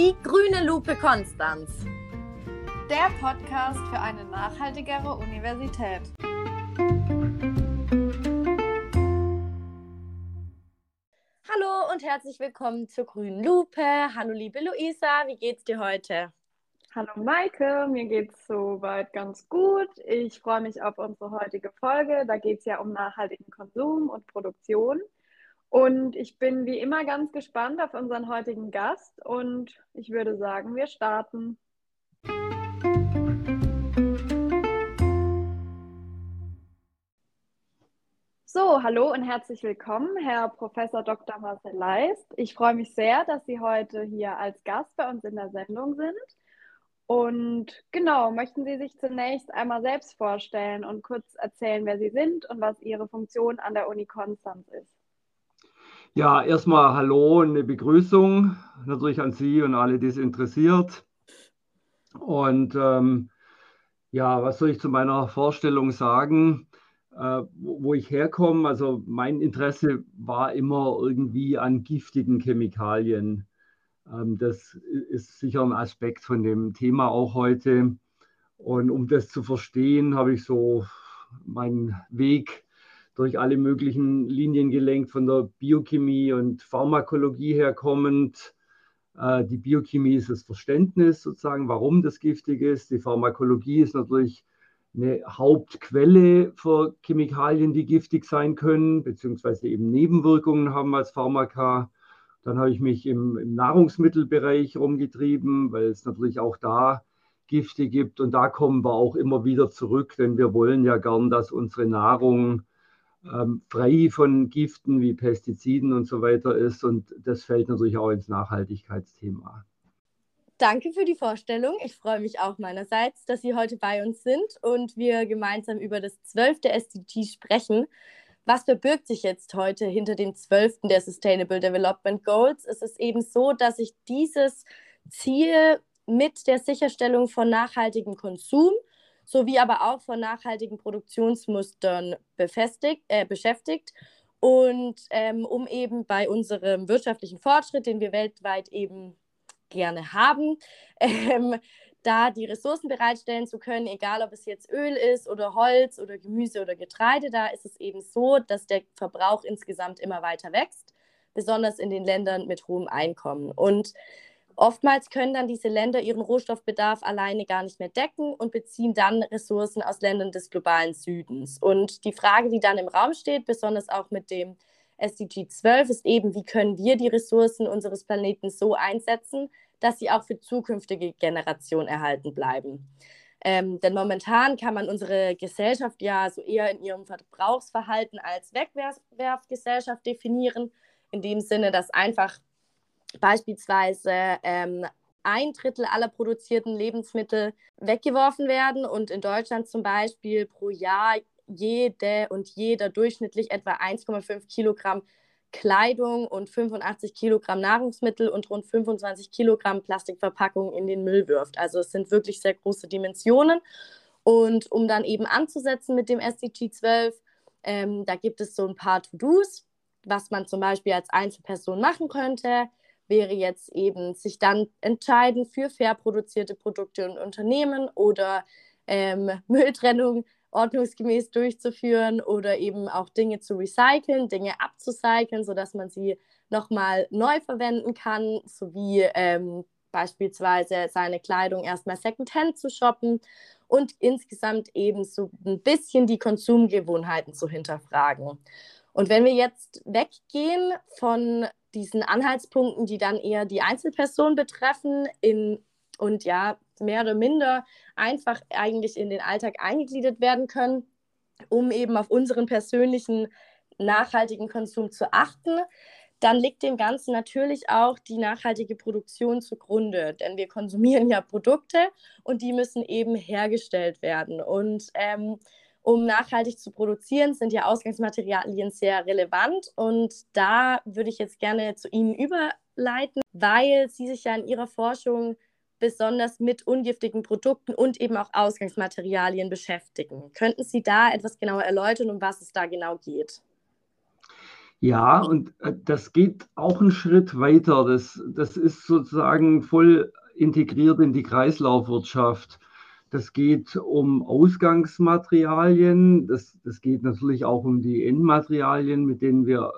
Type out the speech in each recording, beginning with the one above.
Die grüne Lupe Konstanz. Der Podcast für eine nachhaltigere Universität. Hallo und herzlich willkommen zur grünen Lupe. Hallo liebe Luisa, wie geht's dir heute? Hallo Maike, mir geht's soweit ganz gut. Ich freue mich auf unsere heutige Folge. Da geht es ja um nachhaltigen Konsum und Produktion. Und ich bin wie immer ganz gespannt auf unseren heutigen Gast und ich würde sagen, wir starten. So, hallo und herzlich willkommen, Herr Professor Dr. Marcel Leist. Ich freue mich sehr, dass Sie heute hier als Gast bei uns in der Sendung sind. Und genau, möchten Sie sich zunächst einmal selbst vorstellen und kurz erzählen, wer Sie sind und was Ihre Funktion an der Uni Konstanz ist? Ja, erstmal Hallo und eine Begrüßung natürlich an Sie und alle, die es interessiert. Und ähm, ja, was soll ich zu meiner Vorstellung sagen, äh, wo, ich herkomme? Also mein Interesse war immer irgendwie an giftigen Chemikalien. Ähm, das ist sicher ein Aspekt von dem Thema auch heute. Und um das zu verstehen, habe ich so meinen Weg durch alle möglichen Linien gelenkt, von der Biochemie und Pharmakologie herkommend. Äh, die Biochemie ist das Verständnis sozusagen, warum das giftig ist. Die Pharmakologie ist natürlich eine Hauptquelle für Chemikalien, die giftig sein können, beziehungsweise eben Nebenwirkungen haben als Pharmaka. Dann habe ich mich im, im Nahrungsmittelbereich rumgetrieben, weil es natürlich auch da Gifte gibt. Und da kommen wir auch immer wieder zurück, denn wir wollen ja gern, dass unsere Nahrung ähm, frei von Giften wie Pestiziden und so weiter ist. Und das fällt natürlich auch ins Nachhaltigkeitsthema. Danke für die Vorstellung. Ich freue mich auch meinerseits, dass Sie heute bei uns sind und wir gemeinsam über das zwölfte SDG sprechen. Was verbirgt sich jetzt heute hinter dem zwölften der Sustainable Development Goals? Es ist eben so, dass sich dieses Ziel mit der Sicherstellung von nachhaltigem Konsum sowie aber auch von nachhaltigen Produktionsmustern befestigt, äh, beschäftigt. Und ähm, um eben bei unserem wirtschaftlichen Fortschritt, den wir weltweit eben gerne haben, ähm, da die Ressourcen bereitstellen zu können, egal ob es jetzt Öl ist oder Holz oder Gemüse oder Getreide, da ist es eben so, dass der Verbrauch insgesamt immer weiter wächst, besonders in den Ländern mit hohem Einkommen. Und Oftmals können dann diese Länder ihren Rohstoffbedarf alleine gar nicht mehr decken und beziehen dann Ressourcen aus Ländern des globalen Südens. Und die Frage, die dann im Raum steht, besonders auch mit dem SDG 12, ist eben, wie können wir die Ressourcen unseres Planeten so einsetzen, dass sie auch für zukünftige Generationen erhalten bleiben. Ähm, denn momentan kann man unsere Gesellschaft ja so eher in ihrem Verbrauchsverhalten als Wegwerfgesellschaft definieren, in dem Sinne, dass einfach beispielsweise ähm, ein Drittel aller produzierten Lebensmittel weggeworfen werden und in Deutschland zum Beispiel pro Jahr jede und jeder durchschnittlich etwa 1,5 Kilogramm Kleidung und 85 Kilogramm Nahrungsmittel und rund 25 Kilogramm Plastikverpackungen in den Müll wirft. Also es sind wirklich sehr große Dimensionen. Und um dann eben anzusetzen mit dem SDG 12, ähm, da gibt es so ein paar To-Dos, was man zum Beispiel als Einzelperson machen könnte wäre jetzt eben sich dann entscheiden für fair produzierte Produkte und Unternehmen oder ähm, Mülltrennung ordnungsgemäß durchzuführen oder eben auch Dinge zu recyceln, Dinge abzucyceln, sodass man sie nochmal neu verwenden kann, sowie ähm, beispielsweise seine Kleidung erstmal secondhand zu shoppen und insgesamt eben so ein bisschen die Konsumgewohnheiten zu hinterfragen. Und wenn wir jetzt weggehen von diesen Anhaltspunkten, die dann eher die Einzelperson betreffen in, und ja, mehr oder minder einfach eigentlich in den Alltag eingegliedert werden können, um eben auf unseren persönlichen nachhaltigen Konsum zu achten, dann liegt dem Ganzen natürlich auch die nachhaltige Produktion zugrunde. Denn wir konsumieren ja Produkte und die müssen eben hergestellt werden. Und ähm, um nachhaltig zu produzieren, sind ja Ausgangsmaterialien sehr relevant. Und da würde ich jetzt gerne zu Ihnen überleiten, weil Sie sich ja in Ihrer Forschung besonders mit ungiftigen Produkten und eben auch Ausgangsmaterialien beschäftigen. Könnten Sie da etwas genauer erläutern, um was es da genau geht? Ja, und äh, das geht auch einen Schritt weiter. Das, das ist sozusagen voll integriert in die Kreislaufwirtschaft. Das geht um Ausgangsmaterialien, das, das geht natürlich auch um die Endmaterialien, mit denen wir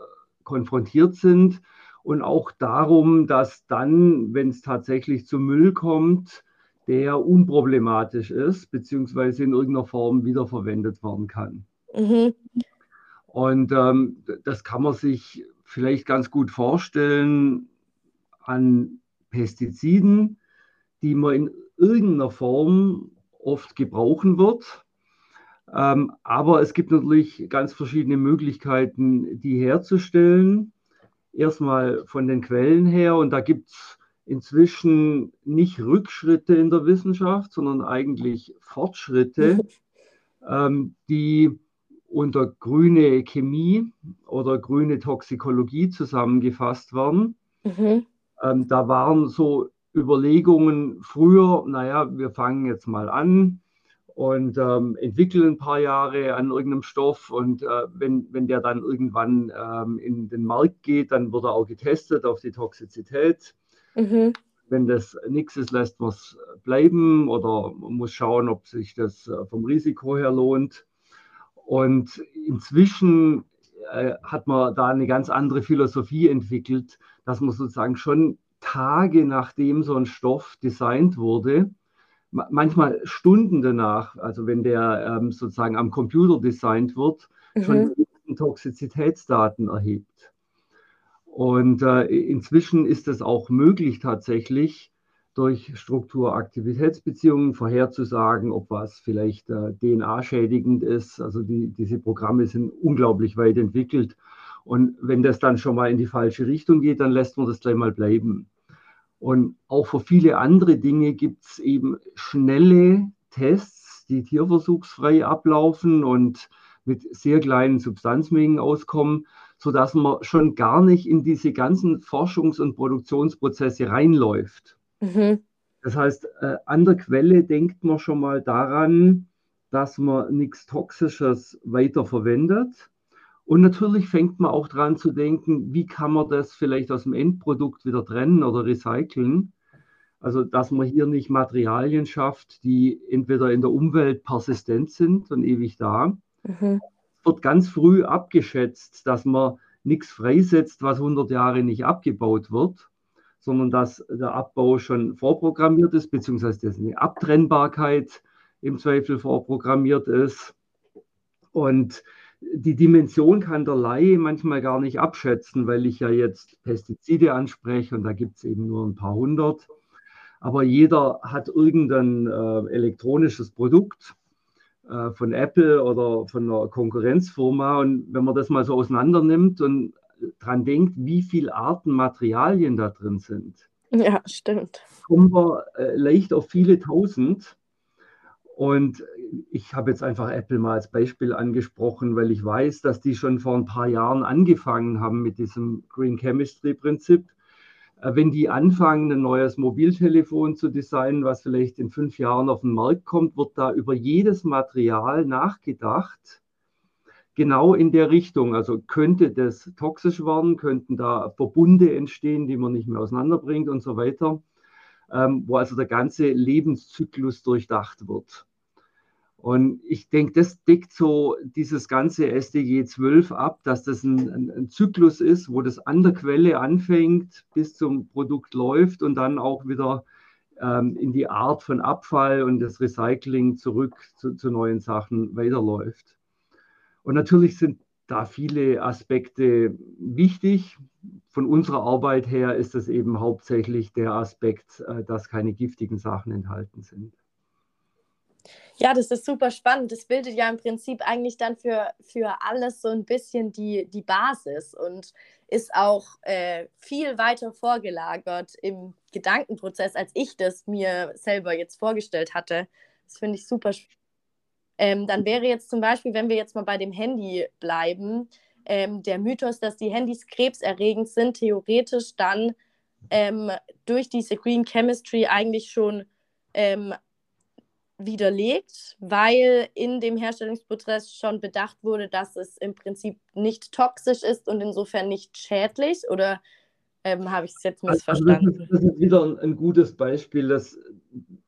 konfrontiert sind und auch darum, dass dann, wenn es tatsächlich zu Müll kommt, der unproblematisch ist, beziehungsweise in irgendeiner Form wiederverwendet werden kann. Mhm. Und ähm, das kann man sich vielleicht ganz gut vorstellen an Pestiziden, die man in irgendeiner Form oft gebrauchen wird. Ähm, aber es gibt natürlich ganz verschiedene Möglichkeiten, die herzustellen. Erstmal von den Quellen her und da gibt es inzwischen nicht Rückschritte in der Wissenschaft, sondern eigentlich Fortschritte, ähm, die unter grüne Chemie oder grüne Toxikologie zusammengefasst werden. Mhm. Ähm, da waren so Überlegungen früher, naja, wir fangen jetzt mal an und ähm, entwickeln ein paar Jahre an irgendeinem Stoff und äh, wenn, wenn der dann irgendwann ähm, in den Markt geht, dann wird er auch getestet auf die Toxizität. Mhm. Wenn das nichts ist, lässt man es bleiben oder man muss schauen, ob sich das äh, vom Risiko her lohnt. Und inzwischen äh, hat man da eine ganz andere Philosophie entwickelt, dass man sozusagen schon Tage nachdem so ein Stoff designt wurde, manchmal Stunden danach, also wenn der ähm, sozusagen am Computer designt wird, mhm. schon Toxizitätsdaten erhebt. Und äh, inzwischen ist es auch möglich tatsächlich, durch Struktur-Aktivitätsbeziehungen vorherzusagen, ob was vielleicht äh, DNA-schädigend ist. Also die, diese Programme sind unglaublich weit entwickelt. Und wenn das dann schon mal in die falsche Richtung geht, dann lässt man das gleich mal bleiben. Und auch für viele andere Dinge gibt es eben schnelle Tests, die tierversuchsfrei ablaufen und mit sehr kleinen Substanzmengen auskommen, sodass man schon gar nicht in diese ganzen Forschungs- und Produktionsprozesse reinläuft. Mhm. Das heißt, äh, an der Quelle denkt man schon mal daran, dass man nichts Toxisches weiterverwendet. Und natürlich fängt man auch daran zu denken, wie kann man das vielleicht aus dem Endprodukt wieder trennen oder recyceln. Also, dass man hier nicht Materialien schafft, die entweder in der Umwelt persistent sind und ewig da. Mhm. Wird ganz früh abgeschätzt, dass man nichts freisetzt, was 100 Jahre nicht abgebaut wird sondern dass der Abbau schon vorprogrammiert ist, beziehungsweise dass eine Abtrennbarkeit im Zweifel vorprogrammiert ist. Und die Dimension kann der Laie manchmal gar nicht abschätzen, weil ich ja jetzt Pestizide anspreche und da gibt es eben nur ein paar hundert. Aber jeder hat irgendein äh, elektronisches Produkt äh, von Apple oder von einer Konkurrenzfirma. Und wenn man das mal so auseinander nimmt und dran denkt, wie viele Arten Materialien da drin sind. Ja, stimmt. Kommen wir äh, leicht auf viele tausend. Und ich habe jetzt einfach Apple mal als Beispiel angesprochen, weil ich weiß, dass die schon vor ein paar Jahren angefangen haben mit diesem Green Chemistry Prinzip. Äh, wenn die anfangen, ein neues Mobiltelefon zu designen, was vielleicht in fünf Jahren auf den Markt kommt, wird da über jedes Material nachgedacht genau in der Richtung. Also könnte das toxisch werden, könnten da Verbunde entstehen, die man nicht mehr auseinanderbringt und so weiter, ähm, wo also der ganze Lebenszyklus durchdacht wird. Und ich denke, das deckt so dieses ganze SDG 12 ab, dass das ein, ein, ein, Zyklus ist, wo das an der Quelle anfängt, bis zum Produkt läuft und dann auch wieder ähm, in die Art von Abfall und das Recycling zurück zu, zu neuen Sachen weiterläuft. Und natürlich sind da viele Aspekte wichtig. Von unserer Arbeit her ist es eben hauptsächlich der Aspekt, äh, dass keine giftigen Sachen enthalten sind. Ja, das ist super spannend. Das bildet ja im Prinzip eigentlich dann für, für alles so ein bisschen die, die Basis und ist auch äh, viel weiter vorgelagert im Gedankenprozess, als ich das mir selber jetzt vorgestellt hatte. Das finde ich super spannend. Ähm, dann wäre jetzt zum Beispiel, wenn wir jetzt mal bei dem Handy bleiben, ähm, der Mythos, dass die Handys krebserregend sind, theoretisch dann ähm, durch diese Green Chemistry eigentlich schon ähm, widerlegt, weil in dem Herstellungsprozess schon bedacht wurde, dass es im Prinzip nicht toxisch ist und insofern nicht schädlich? Oder ähm, habe ich es jetzt missverstanden? Also das, ist, das, ist, wieder ein, ein, gutes Beispiel. Das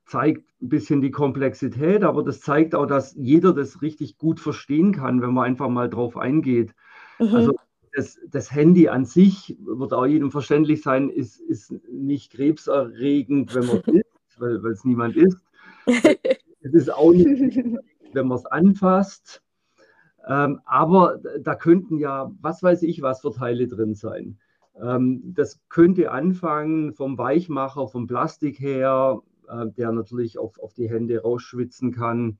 zeigt ein bisschen die Komplexität, aber das zeigt auch, dass jeder das richtig gut verstehen kann, wenn man einfach mal drauf eingeht. Mhm. Also das, das, Handy an sich, wird auch jedem verständlich sein, ist, ist nicht krebserregend, wenn man es isst, weil es niemand isst. Es ist auch nicht, wenn man es anfasst. Ähm, aber da könnten ja, was weiß ich, was für Teile drin sein. Ähm, das könnte anfangen vom Weichmacher, vom Plastik her, äh, der natürlich auf, auf die Hände rausschwitzen kann.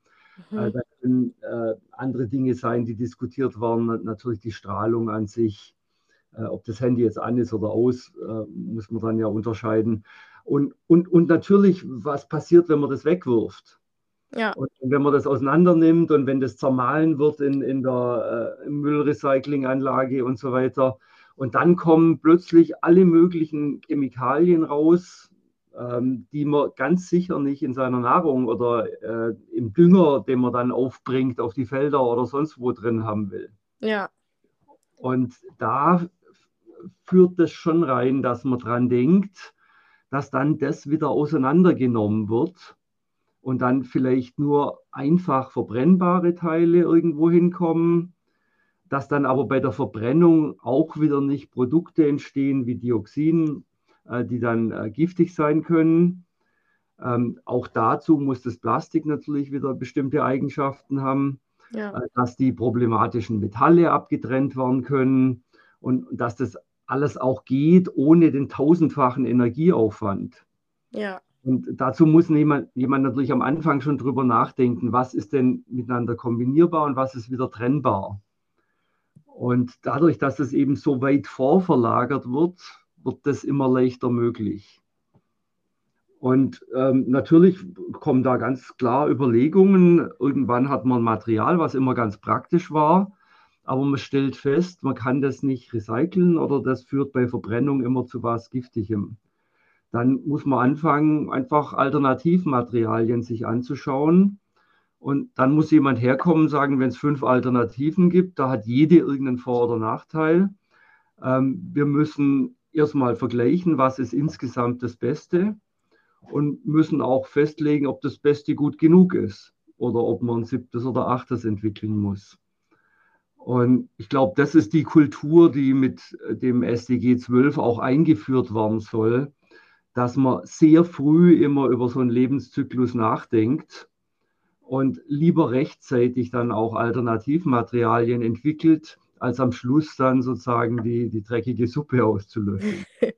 Mhm. Äh, da können äh, andere Dinge sein, die diskutiert werden. Natürlich die Strahlung an sich. Äh, ob das Handy jetzt an ist oder aus, äh, muss man dann ja unterscheiden. Und, und, und natürlich, was passiert, wenn man das wegwirft? Ja. Und wenn man das auseinander nimmt und wenn das zermahlen wird in, in der äh, Müllrecyclinganlage und so weiter. Und dann kommen plötzlich alle möglichen Chemikalien raus, die man ganz sicher nicht in seiner Nahrung oder äh, im Dünger, den man dann aufbringt auf die Felder oder sonst wo drin haben will. Ja. Und da führt das schon rein, dass man dran denkt, dass dann das wieder auseinandergenommen wird und dann vielleicht nur einfach verbrennbare Teile irgendwo hinkommen, dass dann aber bei der Verbrennung auch wieder nicht Produkte entstehen wie Dioxin, die dann äh, giftig sein können. Ähm, auch dazu muss das Plastik natürlich wieder bestimmte Eigenschaften haben, ja. äh, dass die problematischen Metalle abgetrennt werden können und dass das alles auch geht ohne den tausendfachen Energieaufwand. Ja. Und dazu muss jemand, jemand natürlich am Anfang schon drüber nachdenken, was ist denn miteinander kombinierbar und was ist wieder trennbar. Und dadurch, dass es eben so weit vorverlagert wird, wird das immer leichter möglich. Und ähm, natürlich kommen da ganz klar Überlegungen. Irgendwann hat man Material, was immer ganz praktisch war, aber man stellt fest, man kann das nicht recyceln oder das führt bei Verbrennung immer zu was Giftigem dann muss man anfangen, einfach Alternativmaterialien sich anzuschauen. Und dann muss jemand herkommen und sagen, wenn es fünf Alternativen gibt, da hat jede irgendeinen Vor- oder Nachteil. Ähm, wir müssen erstmal vergleichen, was ist insgesamt das Beste und müssen auch festlegen, ob das Beste gut genug ist oder ob man ein siebtes oder achtes entwickeln muss. Und ich glaube, das ist die Kultur, die mit dem SDG 12 auch eingeführt werden soll, dass man sehr früh immer über so einen Lebenszyklus nachdenkt und lieber rechtzeitig dann auch Alternativmaterialien entwickelt, als am Schluss dann sozusagen die, die dreckige Suppe auszulöschen.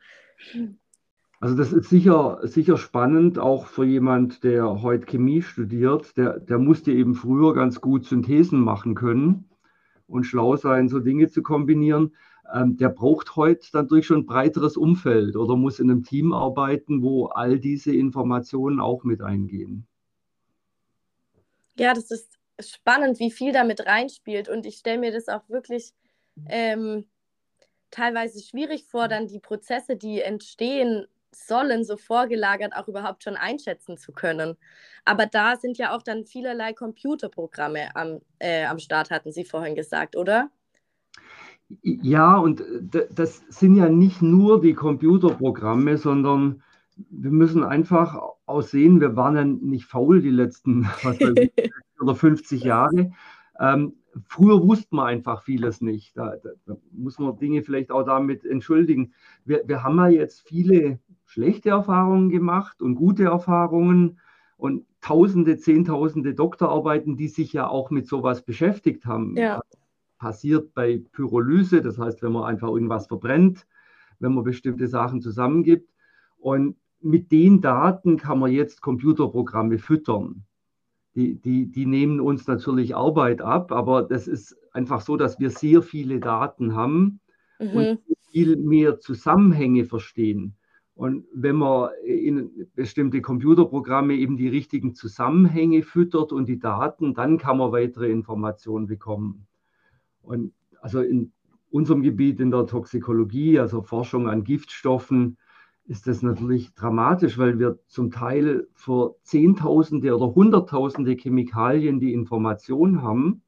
Also das ist sicher, sicher spannend, auch für jemand, der heute Chemie studiert. Der, der musste eben früher ganz gut Synthesen machen können und schlau sein, so Dinge zu kombinieren ähm, der braucht heute dann durch schon ein breiteres Umfeld oder muss in einem Team arbeiten, wo all diese Informationen auch mit eingehen. Ja, das ist spannend, wie viel damit reinspielt. Und ich stelle mir das auch wirklich ähm, teilweise schwierig vor, dann die Prozesse, die entstehen sollen, so vorgelagert auch überhaupt schon einschätzen zu können. Aber da sind ja auch dann vielerlei Computerprogramme am, äh, am Start, hatten Sie vorhin gesagt, oder? Ja, und äh, das sind ja nicht nur die Computerprogramme, sondern wir müssen einfach aussehen, wir waren ja nicht faul die letzten was weiß ich, oder 50 Jahre. Ähm, früher wusste man einfach vieles nicht. Da, da, da, muss man Dinge vielleicht auch damit entschuldigen. Wir, wir haben ja jetzt viele schlechte Erfahrungen gemacht und gute Erfahrungen und Tausende, Zehntausende Doktorarbeiten, die sich ja auch mit sowas beschäftigt haben. Ja passiert bei Pyrolyse, das heißt, wenn man einfach irgendwas verbrennt, wenn man bestimmte Sachen zusammengibt. Und mit den Daten kann man jetzt Computerprogramme füttern. Die, die, die nehmen uns natürlich Arbeit ab, aber das ist einfach so, dass wir sehr viele Daten haben mhm. und viel mehr Zusammenhänge verstehen. Und wenn man in bestimmte Computerprogramme eben die richtigen Zusammenhänge füttert und die Daten, dann kann man weitere Informationen bekommen. Und also in unserem Gebiet in der Toxikologie, also Forschung an Giftstoffen, ist das natürlich dramatisch, weil wir zum Teil für Zehntausende oder Hunderttausende Chemikalien die Information haben.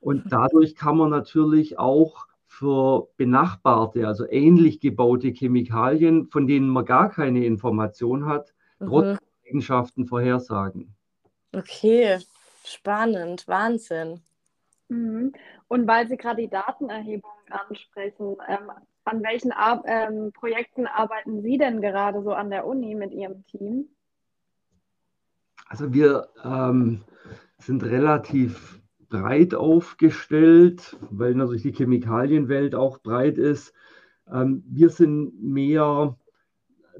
Und dadurch kann man natürlich auch für benachbarte, also ähnlich gebaute Chemikalien, von denen man gar keine Information hat, mhm. trotz Eigenschaften vorhersagen. Okay, spannend, Wahnsinn. Mhm. Und weil Sie gerade die Datenerhebung ansprechen, ähm, an welchen Ar ähm, Projekten arbeiten Sie denn gerade so an der Uni mit Ihrem Team? Also wir ähm, sind relativ breit aufgestellt, weil natürlich die Chemikalienwelt auch breit ist. Ähm, wir sind mehr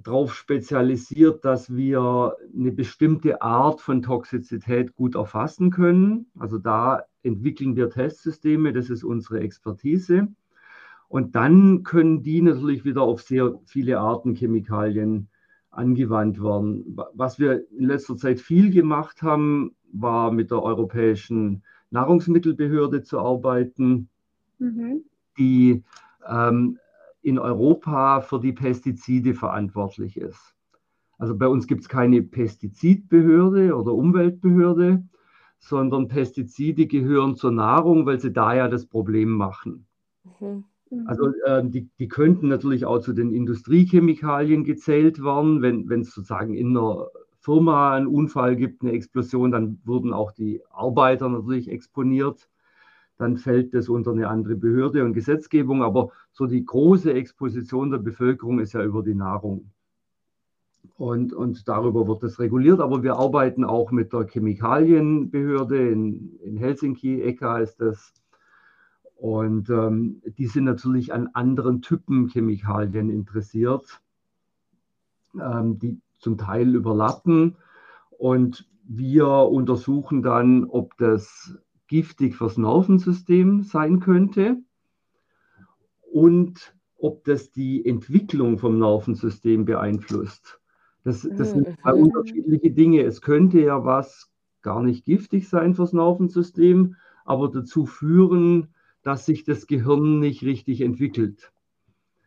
darauf spezialisiert, dass wir eine bestimmte Art von Toxizität gut erfassen können. Also da entwickeln wir Testsysteme, das ist unsere Expertise. Und dann können die natürlich wieder auf sehr viele Arten Chemikalien angewandt werden. Was wir in letzter Zeit viel gemacht haben, war mit der Europäischen Nahrungsmittelbehörde zu arbeiten, mhm. die ähm, in Europa für die Pestizide verantwortlich ist. Also bei uns gibt es keine Pestizidbehörde oder Umweltbehörde, sondern Pestizide gehören zur Nahrung, weil sie da ja das Problem machen. Mhm. Also äh, die, die könnten natürlich auch zu den Industriechemikalien gezählt werden, wenn es sozusagen in einer Firma einen Unfall gibt, eine Explosion, dann wurden auch die Arbeiter natürlich exponiert. Dann fällt das unter eine andere Behörde und Gesetzgebung. Aber so die große Exposition der Bevölkerung ist ja über die Nahrung. Und, und darüber wird das reguliert. Aber wir arbeiten auch mit der Chemikalienbehörde in, in Helsinki, ECHA ist das und ähm, die sind natürlich an anderen Typen Chemikalien interessiert, ähm, die zum Teil überlappen. Und wir untersuchen dann, ob das giftig fürs Nervensystem sein könnte und ob das die Entwicklung vom Nervensystem beeinflusst. Das, das sind mhm. zwei unterschiedliche Dinge. Es könnte ja was gar nicht giftig sein fürs Nervensystem, aber dazu führen, dass sich das Gehirn nicht richtig entwickelt.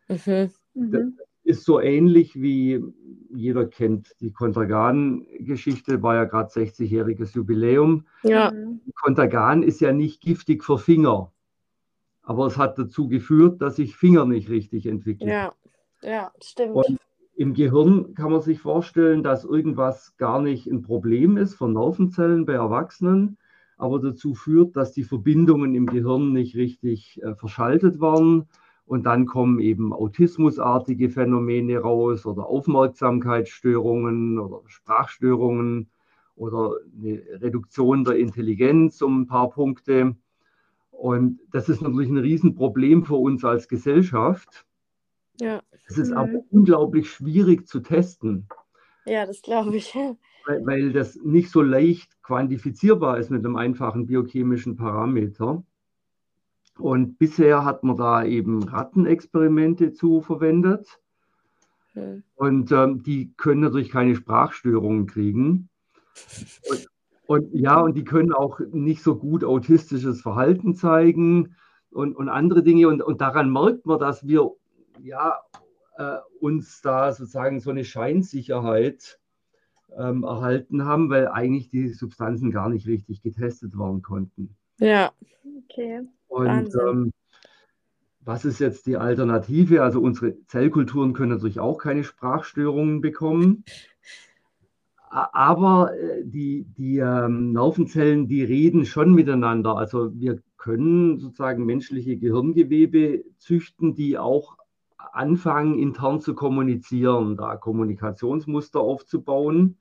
Mhm. Das mhm. ist so ähnlich wie jeder kennt die Kontergan-Geschichte, war ja gerade 60-jähriges Jubiläum. Ja. Kontergan ist ja nicht giftig für Finger, aber es hat dazu geführt, dass sich Finger nicht richtig entwickeln. Ja, ja stimmt. Und im Gehirn kann man sich vorstellen, dass irgendwas gar nicht ein Problem ist von Nervenzellen bei Erwachsenen, aber dazu führt, dass die Verbindungen im Gehirn nicht richtig äh, verschaltet werden. Und dann kommen eben autismusartige Phänomene raus oder Aufmerksamkeitsstörungen oder Sprachstörungen oder eine Reduktion der Intelligenz um ein paar Punkte. Und das ist natürlich ein Riesenproblem für uns als Gesellschaft. Ja. Es ist mhm. aber unglaublich schwierig zu testen. Ja, das glaube ich weil, weil das nicht so leicht quantifizierbar ist mit einem einfachen biochemischen Parameter. Und bisher hat man da eben Rattenexperimente zu verwendet. Okay. Und ähm, die können natürlich keine Sprachstörungen kriegen. Und, und, ja, und die können auch nicht so gut autistisches Verhalten zeigen und, und andere Dinge. Und, und daran merkt man, dass wir ja, äh, uns da sozusagen so eine Scheinsicherheit ähm, erhalten haben, weil eigentlich die Substanzen gar nicht richtig getestet werden konnten. Ja. Okay. Und ähm, was ist jetzt die Alternative? Also unsere Zellkulturen können natürlich auch keine Sprachstörungen bekommen. Aber äh, die, die ähm, Nervenzellen, die reden schon miteinander. Also wir können sozusagen menschliche Gehirngewebe züchten, die auch anfangen, intern zu kommunizieren, da Kommunikationsmuster aufzubauen.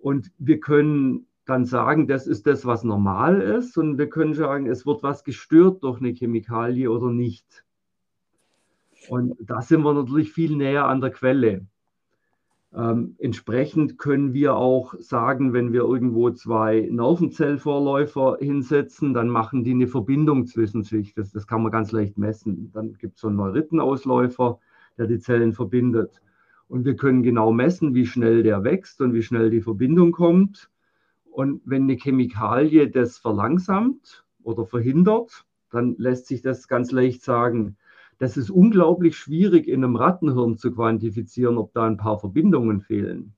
Und wir können dann sagen, das ist das, was normal ist. Und wir können sagen, es wird was gestört durch eine Chemikalie oder nicht. Und da sind wir natürlich viel näher an der Quelle. Ähm, entsprechend können wir auch sagen, wenn wir irgendwo zwei Nervenzellvorläufer hinsetzen, dann machen die eine Verbindung zwischen sich. Das, das kann man ganz leicht messen. Dann gibt es so einen Neurittenausläufer, der die Zellen verbindet. Und wir können genau messen, wie schnell der wächst und wie schnell die Verbindung kommt. Und wenn eine Chemikalie das verlangsamt oder verhindert, dann lässt sich das ganz leicht sagen. Das ist unglaublich schwierig in einem Rattenhirn zu quantifizieren, ob da ein paar Verbindungen fehlen.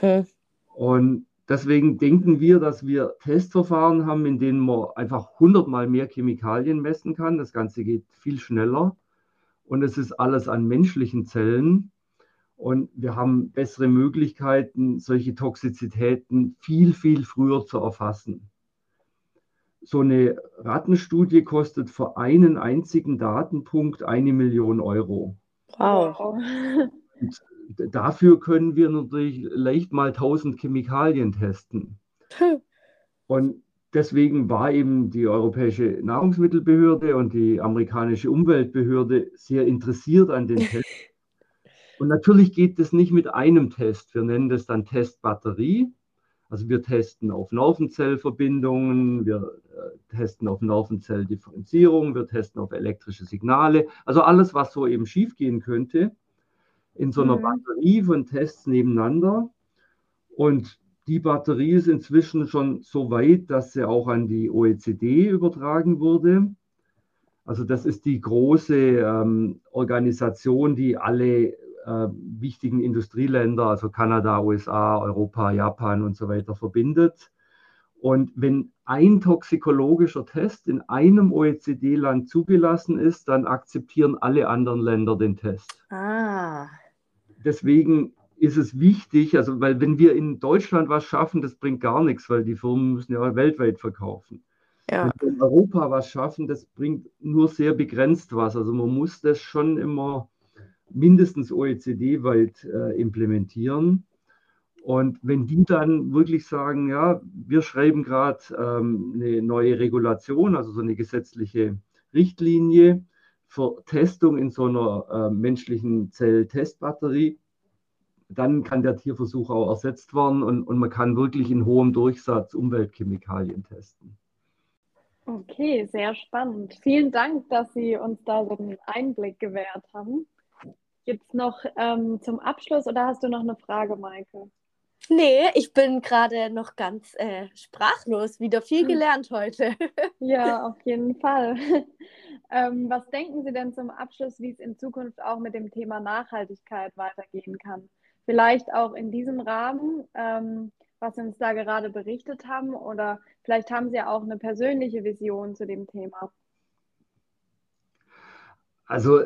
Hm. Und deswegen denken wir, dass wir Testverfahren haben, in denen man einfach hundertmal mehr Chemikalien messen kann. Das Ganze geht viel schneller und es ist alles an menschlichen Zellen. Und wir haben bessere Möglichkeiten, solche Toxizitäten viel, viel früher zu erfassen so eine Rattenstudie kostet für einen einzigen Datenpunkt eine Million Euro. Wow. Und dafür können wir natürlich leicht mal 1000 Chemikalien testen. Und deswegen war eben die Europäische Nahrungsmittelbehörde und die amerikanische Umweltbehörde sehr interessiert an den Tests. Und natürlich geht das nicht mit einem Test. Wir nennen das dann Testbatterie. Also wir testen auf Nervenzellverbindungen, wir äh, testen auf Nervenzelldifferenzierung, wir testen auf elektrische Signale, also alles, was so eben schiefgehen könnte, in so einer mhm. Batterie von Tests nebeneinander. Und die Batterie ist inzwischen schon so weit, dass sie auch an die OECD übertragen wurde. Also das ist die große ähm, Organisation, die alle äh, wichtigen Industrieländer, also Kanada, USA, Europa, Japan und so weiter verbindet. Und wenn ein toxikologischer Test in einem OECD-Land zugelassen ist, dann akzeptieren alle anderen Länder den Test. Ah. Deswegen ist es wichtig, also weil wenn wir in Deutschland was schaffen, das bringt gar nichts, weil die Firmen müssen ja weltweit verkaufen. Ja. Wenn wir in Europa was schaffen, das bringt nur sehr begrenzt was. Also man muss das schon immer mindestens OECD-weit äh, implementieren. Und wenn die dann wirklich sagen, ja, wir schreiben gerade ähm, eine neue Regulation, also so eine gesetzliche Richtlinie für Testung in so einer äh, menschlichen Zelltestbatterie, dann kann der Tierversuch auch ersetzt werden und, und man kann wirklich in hohem Durchsatz Umweltchemikalien testen. Okay, sehr spannend. Vielen Dank, dass Sie uns da so einen Einblick gewährt haben. Gibt es noch ähm, zum Abschluss oder hast du noch eine Frage, Maike? Nee, ich bin gerade noch ganz äh, sprachlos. Wieder viel hm. gelernt heute. ja, auf jeden Fall. ähm, was denken Sie denn zum Abschluss, wie es in Zukunft auch mit dem Thema Nachhaltigkeit weitergehen kann? Vielleicht auch in diesem Rahmen, ähm, was Sie uns da gerade berichtet haben, oder vielleicht haben Sie auch eine persönliche Vision zu dem Thema. Also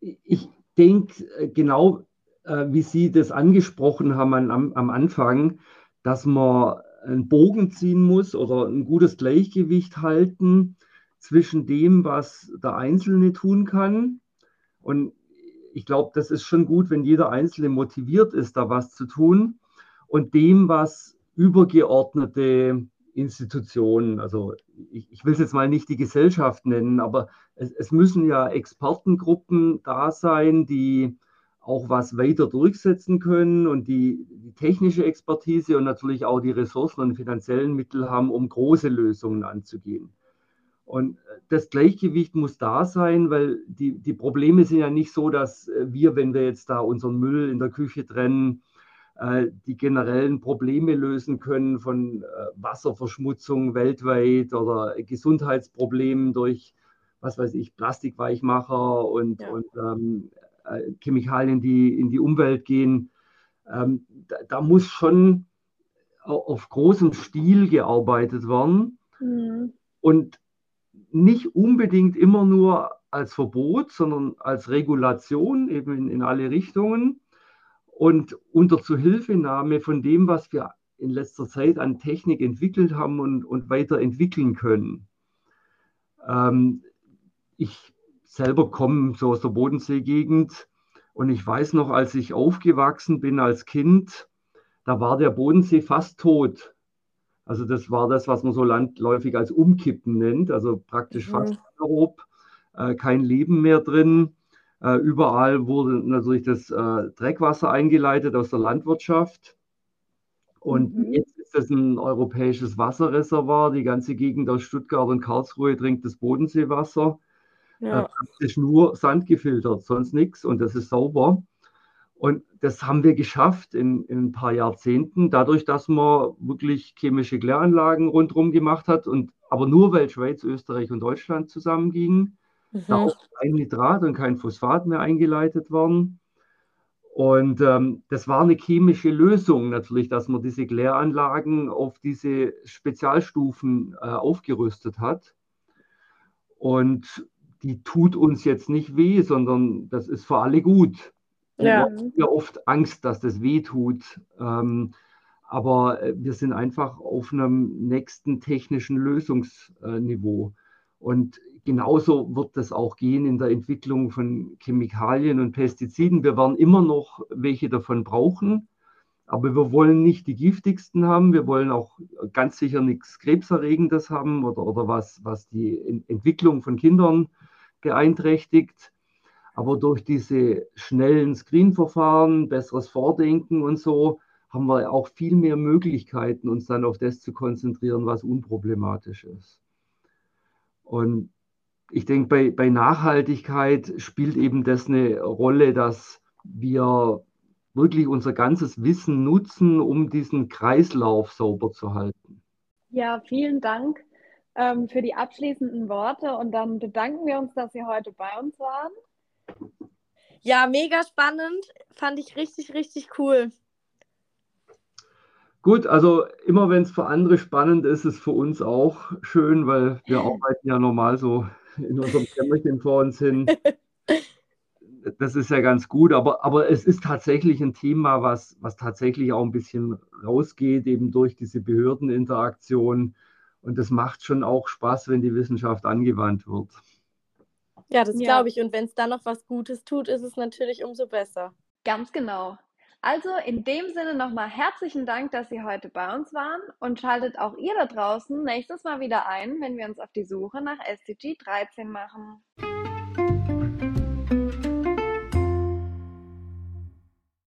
ich, denke, äh, genau äh, wie Sie das angesprochen haben am, am Anfang, dass man einen Bogen ziehen muss oder ein gutes Gleichgewicht halten zwischen dem, was der Einzelne tun kann. Und ich glaube, das ist schon gut, wenn jeder Einzelne motiviert ist, da was zu tun und dem, was übergeordnete Institutionen, also ich, ich will es jetzt mal nicht die Gesellschaft nennen, aber es, es müssen ja Expertengruppen da sein, die auch was weiter durchsetzen können und die, die, technische Expertise und natürlich auch die Ressourcen und finanziellen Mittel haben, um große Lösungen anzugehen. Und das Gleichgewicht muss da sein, weil die, die Probleme sind ja nicht so, dass wir, wenn wir jetzt da unseren Müll in der Küche trennen, äh, die generellen Probleme lösen können von äh, Wasserverschmutzung weltweit oder Gesundheitsproblemen durch, was weiß ich, Plastikweichmacher und, ja. und ähm, äh, Chemikalien, die in die Umwelt gehen. Ähm, da, da, muss schon auf großem Stil gearbeitet werden mhm. und nicht unbedingt immer nur als Verbot, sondern als Regulation eben in, in alle Richtungen und unter Zuhilfenahme von dem, was wir in letzter Zeit an Technik entwickelt haben und, und weiterentwickeln können. Ähm, ich selber komme so aus der Bodenseegegend und ich weiß noch, als ich aufgewachsen bin als Kind, da war der Bodensee fast tot. Also das war das, was man so landläufig als Umkippen nennt, also praktisch mhm. fast grob, äh, kein Leben mehr drin. Äh, überall wurde natürlich das äh, Dreckwasser eingeleitet aus der Landwirtschaft. Und mhm. jetzt ist es ein europäisches Wasserreservoir. Die ganze Gegend aus Stuttgart und Karlsruhe trinkt das Bodenseewasser. Ja. Äh, das ist nur Sand gefiltert, sonst nichts und das ist sauber. Und das haben wir geschafft in, in, ein paar Jahrzehnten, dadurch, dass man wirklich chemische Kläranlagen rundherum gemacht hat und aber nur weil Schweiz, Österreich und Deutschland zusammengingen. Mhm. da auch kein Nitrat und kein Phosphat mehr eingeleitet worden. Und ähm, das war eine chemische Lösung natürlich, dass man diese Kläranlagen auf diese Spezialstufen äh, aufgerüstet hat. Und die tut uns jetzt nicht weh, sondern das ist für alle gut. Ja. Wir haben ja oft Angst, dass das weh tut. Ähm, aber äh, wir sind einfach auf einem nächsten technischen Lösungsniveau. Und genauso wird das auch gehen in der Entwicklung von Chemikalien und Pestiziden. Wir werden immer noch welche davon brauchen, aber wir wollen nicht die giftigsten haben. Wir wollen auch ganz sicher nichts Krebserregendes haben oder, oder was, was die Entwicklung von Kindern beeinträchtigt. Aber durch diese schnellen Screen-Verfahren, besseres Vordenken und so, haben wir auch viel mehr Möglichkeiten, uns dann auf das zu konzentrieren, was unproblematisch ist. Und ich denke, bei, bei Nachhaltigkeit spielt eben das eine Rolle, dass wir wirklich unser ganzes Wissen nutzen, um diesen Kreislauf sauber zu halten. Ja, vielen Dank ähm, für die abschließenden Worte und dann bedanken wir uns, dass Sie heute bei uns waren. Ja, mega spannend. Fand ich richtig, richtig cool. Gut, also immer wenn es für andere spannend ist, ist es für uns auch schön, weil wir arbeiten ja normal so in unserem Kämmerchen vor uns hin. Das ist ja ganz gut, aber, aber es ist tatsächlich ein Thema, was, was tatsächlich auch ein bisschen rausgeht, eben durch diese Behördeninteraktion. Und das macht schon auch Spaß, wenn die Wissenschaft angewandt wird. Ja, das ja. glaube ich. Und wenn es dann noch was Gutes tut, ist es natürlich umso besser. Ganz genau. Also in dem Sinne nochmal herzlichen Dank, dass Sie heute bei uns waren und schaltet auch ihr da draußen nächstes Mal wieder ein, wenn wir uns auf die Suche nach SDG 13 machen.